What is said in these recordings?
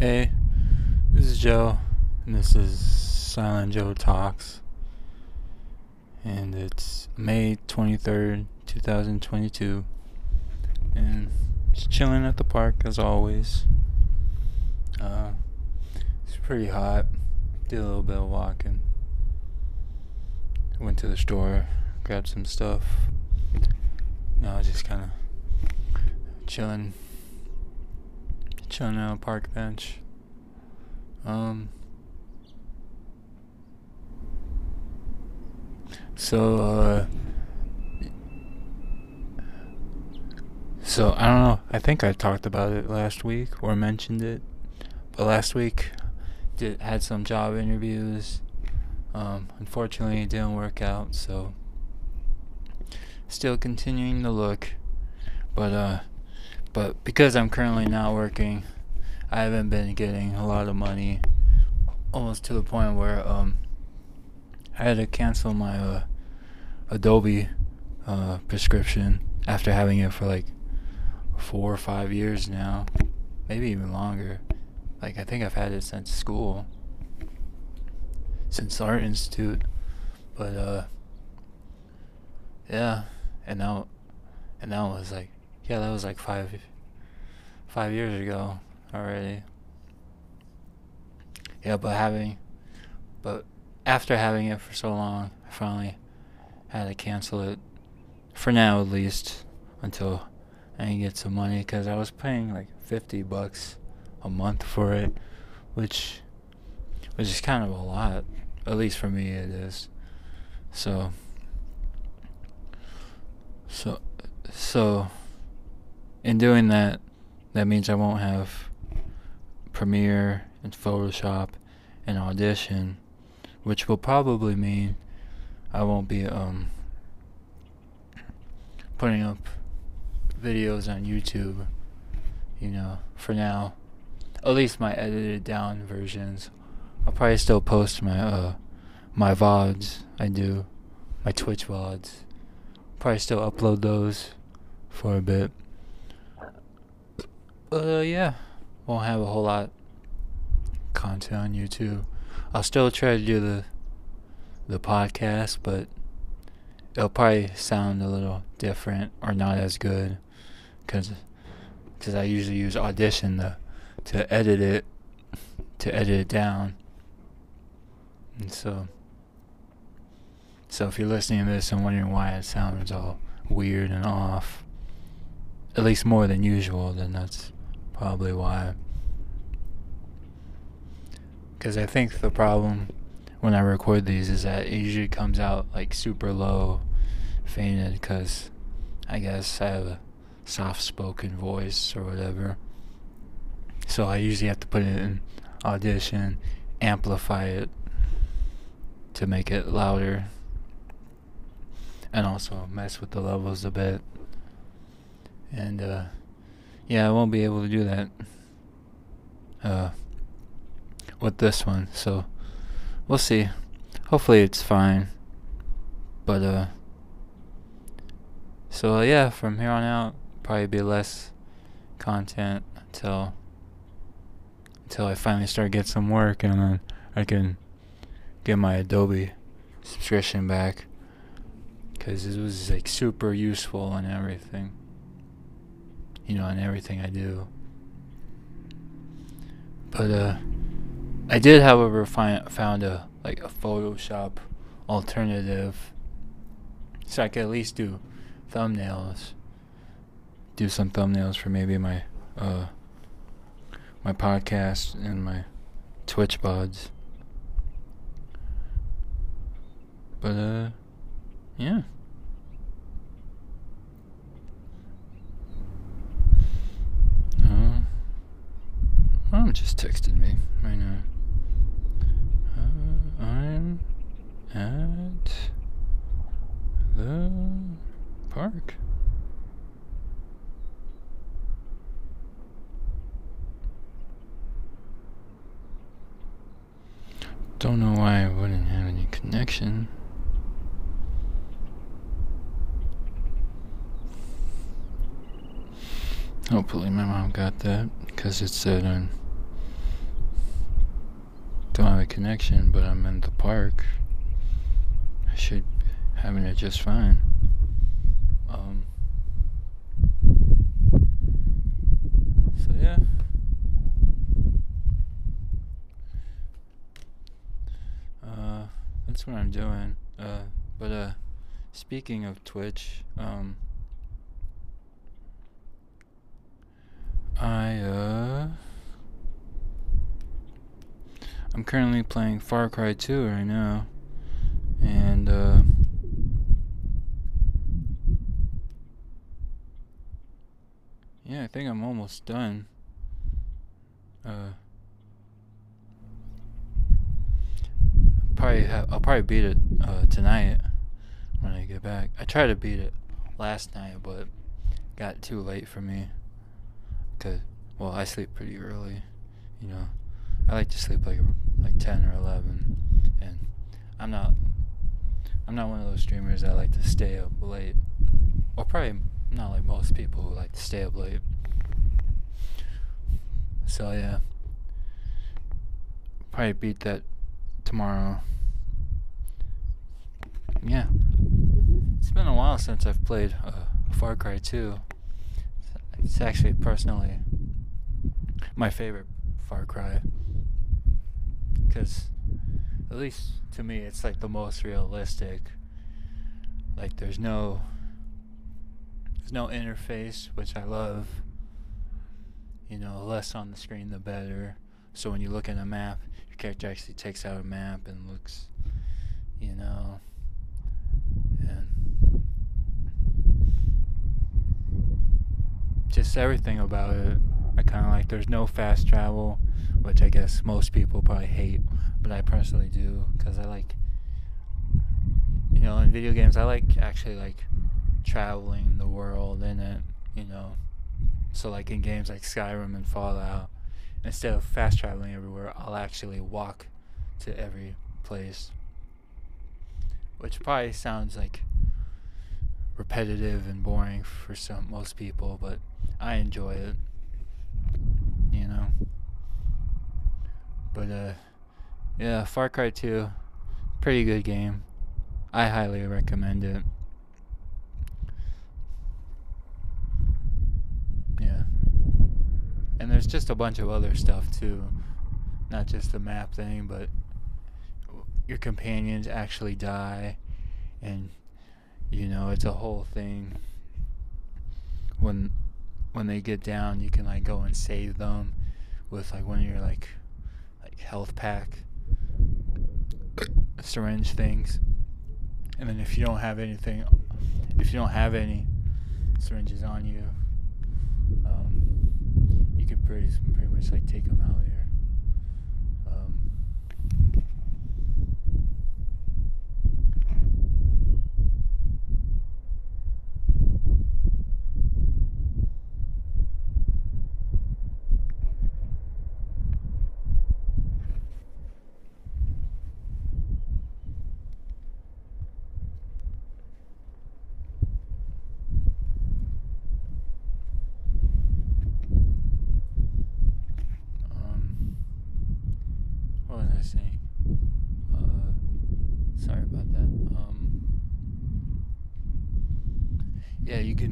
Hey, this is Joe, and this is Silent Joe Talks. And it's May 23rd, 2022. And just chilling at the park as always. Uh, it's pretty hot. Did a little bit of walking. Went to the store, grabbed some stuff. Now just kind of chilling chilling on a park bench. Um. So, uh. So, I don't know. I think I talked about it last week or mentioned it. But last week, did had some job interviews. Um, unfortunately, it didn't work out, so. Still continuing to look. But, uh but because I'm currently not working, I haven't been getting a lot of money, almost to the point where um, I had to cancel my uh, Adobe uh, prescription after having it for like four or five years now, maybe even longer. Like I think I've had it since school, since Art Institute, but uh, yeah, and now, and now it was like yeah, that was like five five years ago already. Yeah, but having but after having it for so long, I finally had to cancel it for now at least until I can get some money cuz I was paying like 50 bucks a month for it, which which is kind of a lot. At least for me it is. So so so in doing that, that means I won't have Premiere and Photoshop and Audition, which will probably mean I won't be um putting up videos on YouTube, you know, for now. At least my edited down versions. I'll probably still post my uh my VODs I do, my Twitch VODs. Probably still upload those for a bit. Uh, yeah, won't have a whole lot content on YouTube. I'll still try to do the the podcast, but it'll probably sound a little different or not as good because cause I usually use Audition to to edit it to edit it down. And so so if you're listening to this and wondering why it sounds all weird and off, at least more than usual, then that's probably why. Because I think the problem when I record these is that it usually comes out like super low, fainted, because I guess I have a soft spoken voice or whatever. So I usually have to put it in audition, amplify it to make it louder, and also mess with the levels a bit. And, uh, yeah, I won't be able to do that uh, with this one. So we'll see. Hopefully it's fine. But uh, so uh, yeah, from here on out, probably be less content until until I finally start get some work and then I can get my Adobe subscription back because it was like super useful and everything you know, in everything I do. But uh, I did, however, find found a like a Photoshop alternative, so I could at least do thumbnails. Do some thumbnails for maybe my uh my podcast and my Twitch VODs. But uh, yeah. Mom just texted me right now. Uh, I'm at the park. Don't know why I wouldn't have any connection. Hopefully my mom got that because it said on don't have a connection, but I'm in the park. I should having it just fine. Um, so yeah. Uh, that's what I'm doing. Uh, but uh, speaking of Twitch, um, I uh. I'm currently playing Far Cry 2 right now. And, uh. Yeah, I think I'm almost done. Uh. Probably have, I'll probably beat it uh, tonight when I get back. I tried to beat it last night, but got too late for me. Cause well, I sleep pretty early, you know. I like to sleep like like 10 or 11 and I'm not I'm not one of those streamers that like to stay up late or probably not like most people who like to stay up late. So yeah. Probably beat that tomorrow. Yeah. It's been a while since I've played uh, Far Cry 2 it's actually personally my favorite Far Cry because at least to me it's like the most realistic. Like there's no there's no interface which i love. You know less on the screen the better. So when you look at a map your character actually takes out a map and looks you know and just everything about it. I kind of like there's no fast travel which I guess most people probably hate, but I personally do because I like, you know, in video games, I like actually like traveling the world in it, you know. So, like in games like Skyrim and Fallout, instead of fast traveling everywhere, I'll actually walk to every place. Which probably sounds like repetitive and boring for some most people, but I enjoy it. You know. But uh, yeah, Far Cry 2, pretty good game. I highly recommend it. Yeah. And there's just a bunch of other stuff too. Not just the map thing, but your companions actually die and you know, it's a whole thing. When when they get down, you can like go and save them with like one of your like health pack syringe things. And then if you don't have anything, if you don't have any syringes on you, um, you could pretty pretty much like take them out here.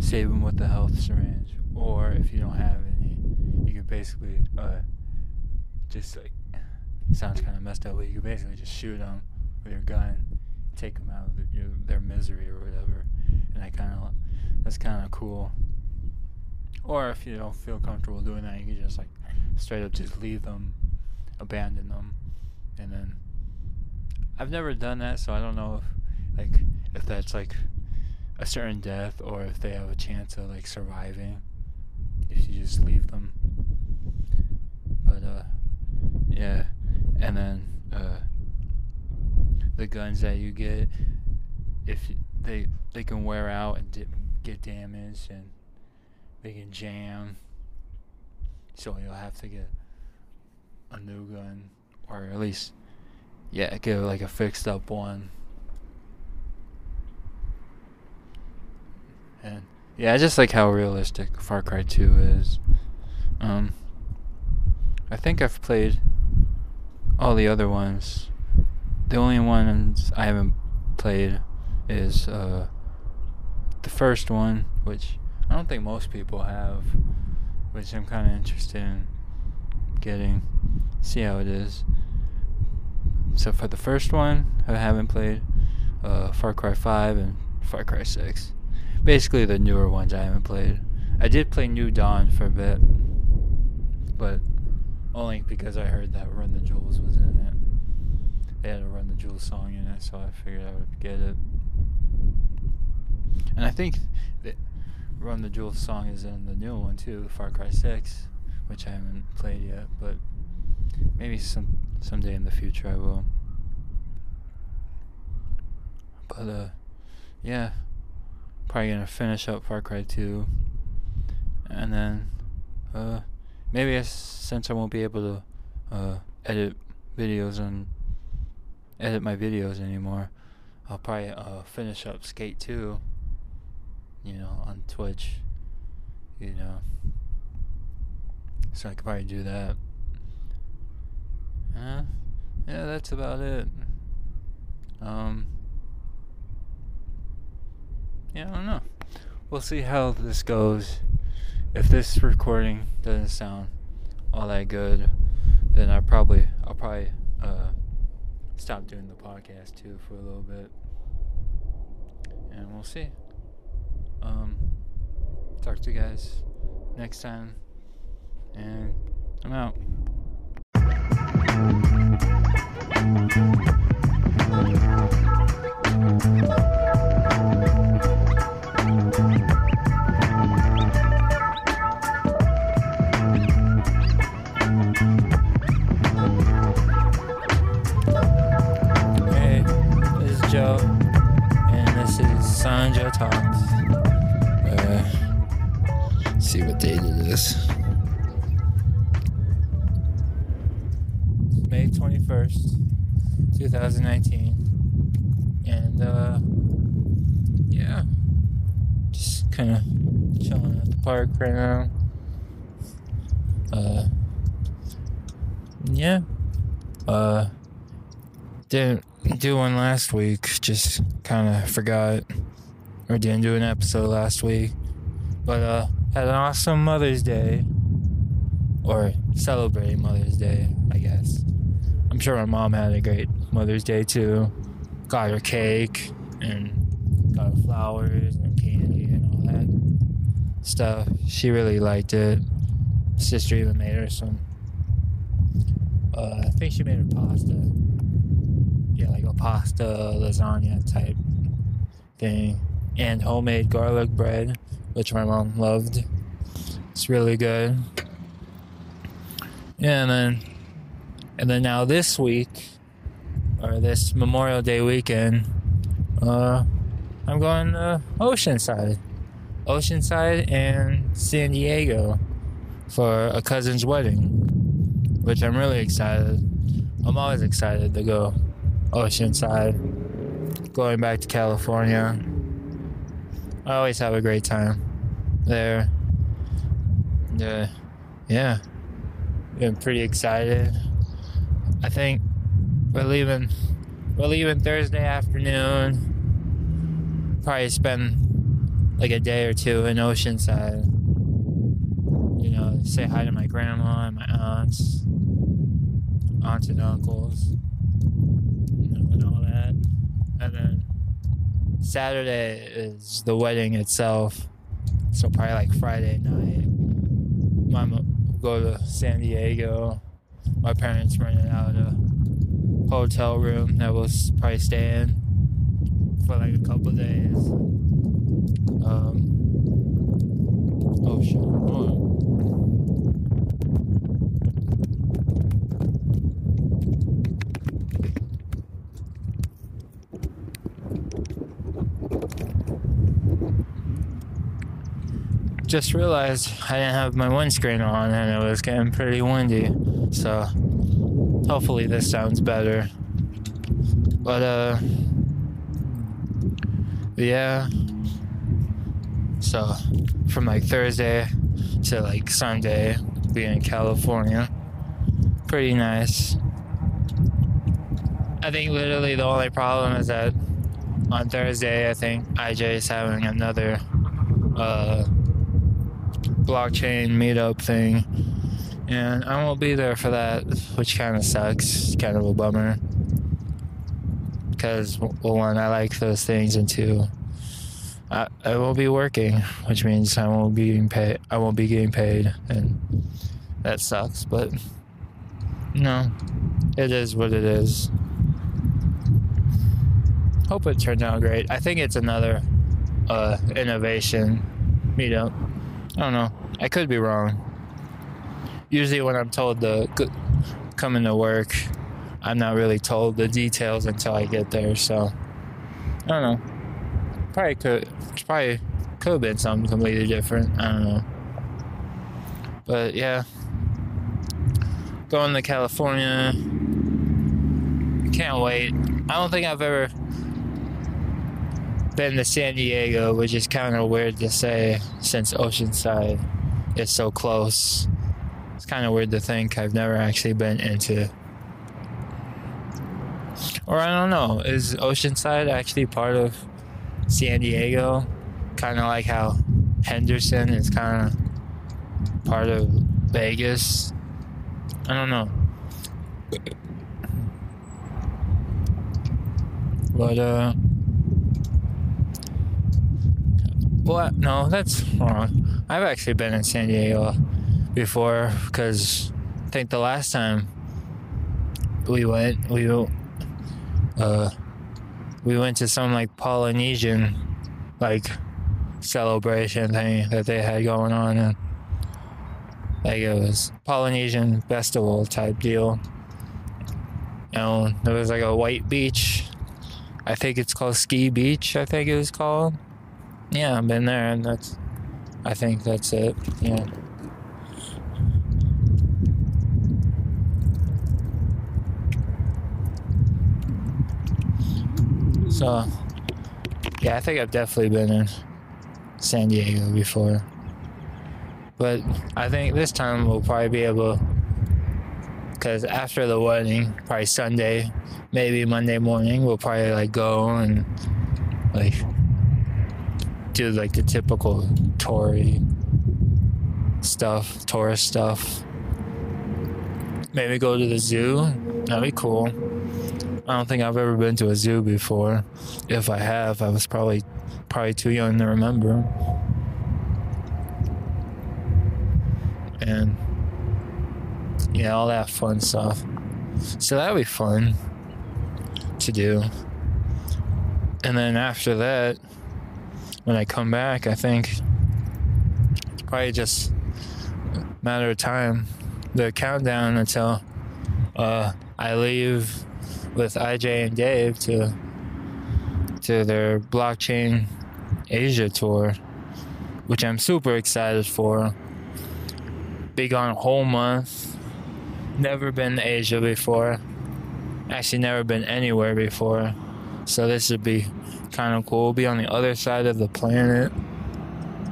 save them with the health syringe, or if you don't have any, you can basically uh, just like sounds kind of messed up, but you can basically just shoot them with your gun, take them out of the, you their misery or whatever, and I kind of that's kind of cool. Or if you don't feel comfortable doing that, you can just like straight up just leave them, abandon them, and then I've never done that, so I don't know if like if that's like a certain death or if they have a chance of like surviving if you just leave them. But uh yeah, and then uh the guns that you get if they they can wear out and get damaged and they can jam. So you'll have to get a new gun or at least yeah get like a fixed up one And yeah, I just like how realistic Far Cry 2 is. Um, I think I've played all the other ones, the only ones I haven't played is uh, the first one, which I don't think most people have, which I'm kind of interested in getting. See how it is. So for the first one, I haven't played uh, Far Cry 5 and Far Cry 6. Basically, the newer ones I haven't played. I did play New Dawn for a bit, but only because I heard that Run the Jewels was in it. They had a Run the Jewels song in it, so I figured I would get it. And I think that Run the Jewels song is in the new one too, Far Cry 6, which I haven't played yet, but maybe some someday in the future I will. But uh, yeah, probably gonna finish up Far Cry 2, and then uh, maybe I, since I won't be able to uh, edit videos and edit my videos anymore, I'll probably uh, finish up Skate 2. You know, on Twitch. You know, so I could probably do that. Uh, yeah, that's about it. Um, yeah, I don't know. We'll see how this goes. If this recording doesn't sound all that good, then I probably I'll probably uh, stop doing the podcast too for a little bit, and we'll see. Um, talk to you guys next time, and I'm out. Uh, see what date it is. May 21st, 2019. And, uh, yeah, just kind of chilling at the park right now. Uh, yeah, uh, didn't do one last week, just kind of forgot, or didn't do an episode last week. But, uh, had an awesome Mother's Day, or celebrating Mother's Day, I guess. I'm sure my mom had a great Mother's Day too. Got her cake and got her flowers and candy and all that stuff. She really liked it. Sister even made her some. Uh, I think she made her pasta. Yeah, like a pasta lasagna type thing, and homemade garlic bread, which my mom loved. It's really good. Yeah, and then and then now this week, or this Memorial Day weekend, uh, I'm going to Oceanside. Oceanside and San Diego for a cousin's wedding, which I'm really excited. I'm always excited to go Oceanside. Going back to California. I always have a great time there. Yeah, yeah. I'm pretty excited. I think we're leaving. We're leaving Thursday afternoon. Probably spend like a day or two in Oceanside. You know, say hi to my grandma and my aunts, aunts and uncles, you know, and all that. And then Saturday is the wedding itself. So probably like Friday night. Mama go to San Diego my parents rented out a hotel room that we'll probably stay in for like a couple days. Um, oh shit. Just realized I didn't have my windscreen on and it was getting pretty windy. So hopefully this sounds better. But uh yeah. So from like Thursday to like Sunday, be in California. Pretty nice. I think literally the only problem is that on Thursday, I think IJ is having another uh, blockchain meetup thing, and I won't be there for that, which kind of sucks. Kind of a bummer. Because well, one, I like those things, and two, I, I will be working, which means I won't be getting paid. I won't be getting paid, and that sucks. But no, it is what it is. Hope it turned out great. I think it's another uh, innovation meetup. I don't know. I could be wrong. Usually, when I'm told to come into work, I'm not really told the details until I get there. So I don't know. Probably could. Probably could have been something completely different. I don't know. But yeah, going to California. Can't wait. I don't think I've ever been to San Diego, which is kind of weird to say since Oceanside is so close. It's kind of weird to think I've never actually been into. Or I don't know, is Oceanside actually part of San Diego? Kind of like how Henderson is kind of part of Vegas. I don't know. But, uh, what? No, that's wrong. I've actually been in San Diego before because I think the last time we went, we uh, we went to some like Polynesian like celebration thing that they had going on, and like it was Polynesian festival type deal. You know, there was like a white beach. I think it's called Ski Beach. I think it was called yeah, I've been there, and that's. I think that's it. Yeah. So, yeah, I think I've definitely been in San Diego before. But I think this time we'll probably be able, because after the wedding, probably Sunday, maybe Monday morning, we'll probably like go and like do like the typical Tory stuff, tourist stuff. Maybe go to the zoo. That'd be cool. I don't think I've ever been to a zoo before. If I have, I was probably probably too young to remember. And yeah, all that fun stuff. So that'd be fun to do. And then after that, when I come back, I think it's probably just a matter of time. The countdown until uh, I leave with IJ and Dave to to their blockchain Asia tour, which I'm super excited for. Be gone a whole month. Never been to Asia before. Actually, never been anywhere before. So this would be kind of cool. Be on the other side of the planet,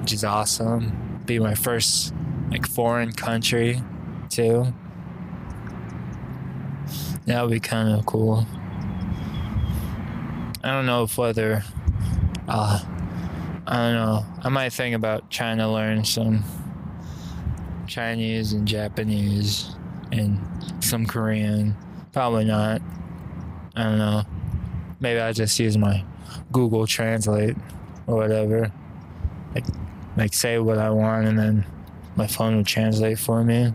which is awesome. Be my first like foreign country too. That would be kind of cool. I don't know if whether, uh, I don't know. I might think about trying to learn some Chinese and Japanese and some Korean. Probably not. I don't know. Maybe I just use my Google Translate or whatever. Like, like say what I want and then my phone will translate for me.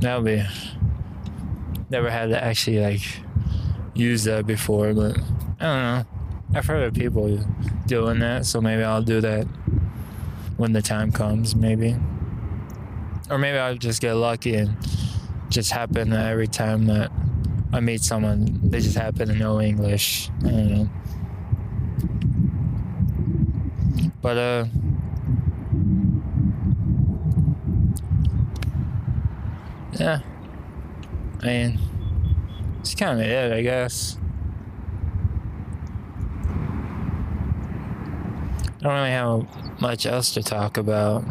That would be. Never had to actually like use that before, but I don't know. I've heard of people doing that, so maybe I'll do that when the time comes, maybe. Or maybe I'll just get lucky and just happen every time that I meet someone, they just happen to know English. I don't know. But, uh, yeah. I mean, it's kind of it, I guess. I don't really have much else to talk about.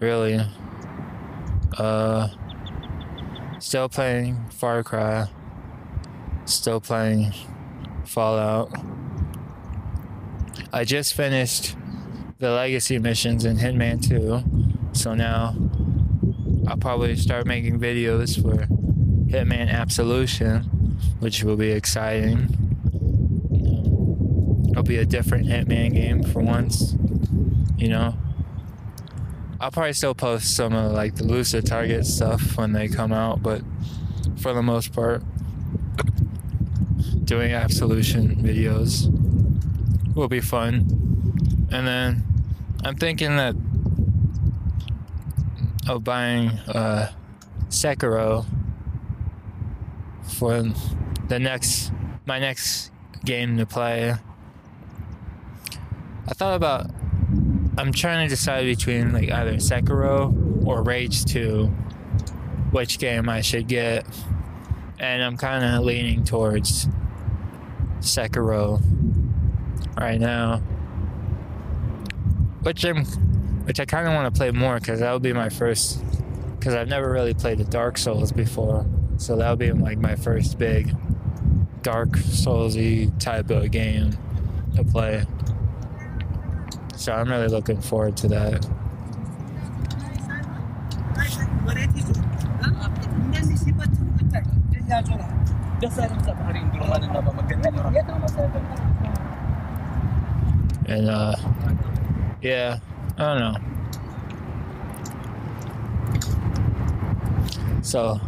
Really. Uh, still playing Far Cry Still playing Fallout. I just finished the legacy missions in Hitman 2, so now I'll probably start making videos for Hitman Absolution, which will be exciting. It'll be a different Hitman game for once, you know. I'll probably still post some of like the Elusive Target stuff when they come out, but for the most part, doing Absolution videos will be fun. And then I'm thinking that of buying uh, Sekiro for the next my next game to play. I thought about I'm trying to decide between like either Sekiro or Rage 2 which game I should get. And I'm kind of leaning towards Sekiro right now. Which I'm which I kind of want to play more cuz that would be my first cuz I've never really played the Dark Souls before. So that would be like my first big Dark Soulsy type of game to play. So I'm really looking forward to that. And uh yeah, I don't know. So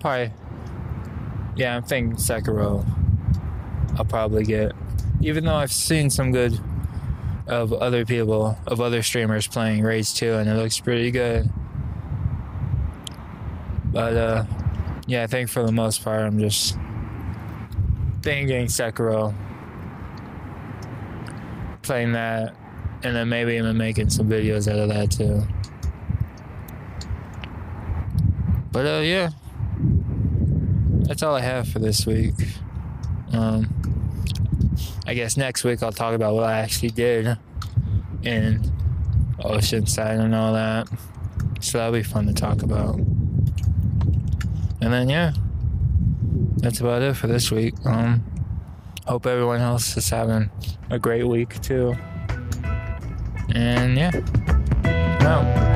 probably yeah, I'm thinking Sekiro I'll probably get. Even though I've seen some good of other people, of other streamers playing Rage 2 and it looks pretty good. But uh yeah, I think for the most part I'm just thinking Sekiro. Playing that and then maybe even making some videos out of that too. But uh yeah. That's all I have for this week. Um I guess next week I'll talk about what I actually did in Oceanside and all that. So that'll be fun to talk about. And then yeah, that's about it for this week. Um, hope everyone else is having a great week too. And yeah, no.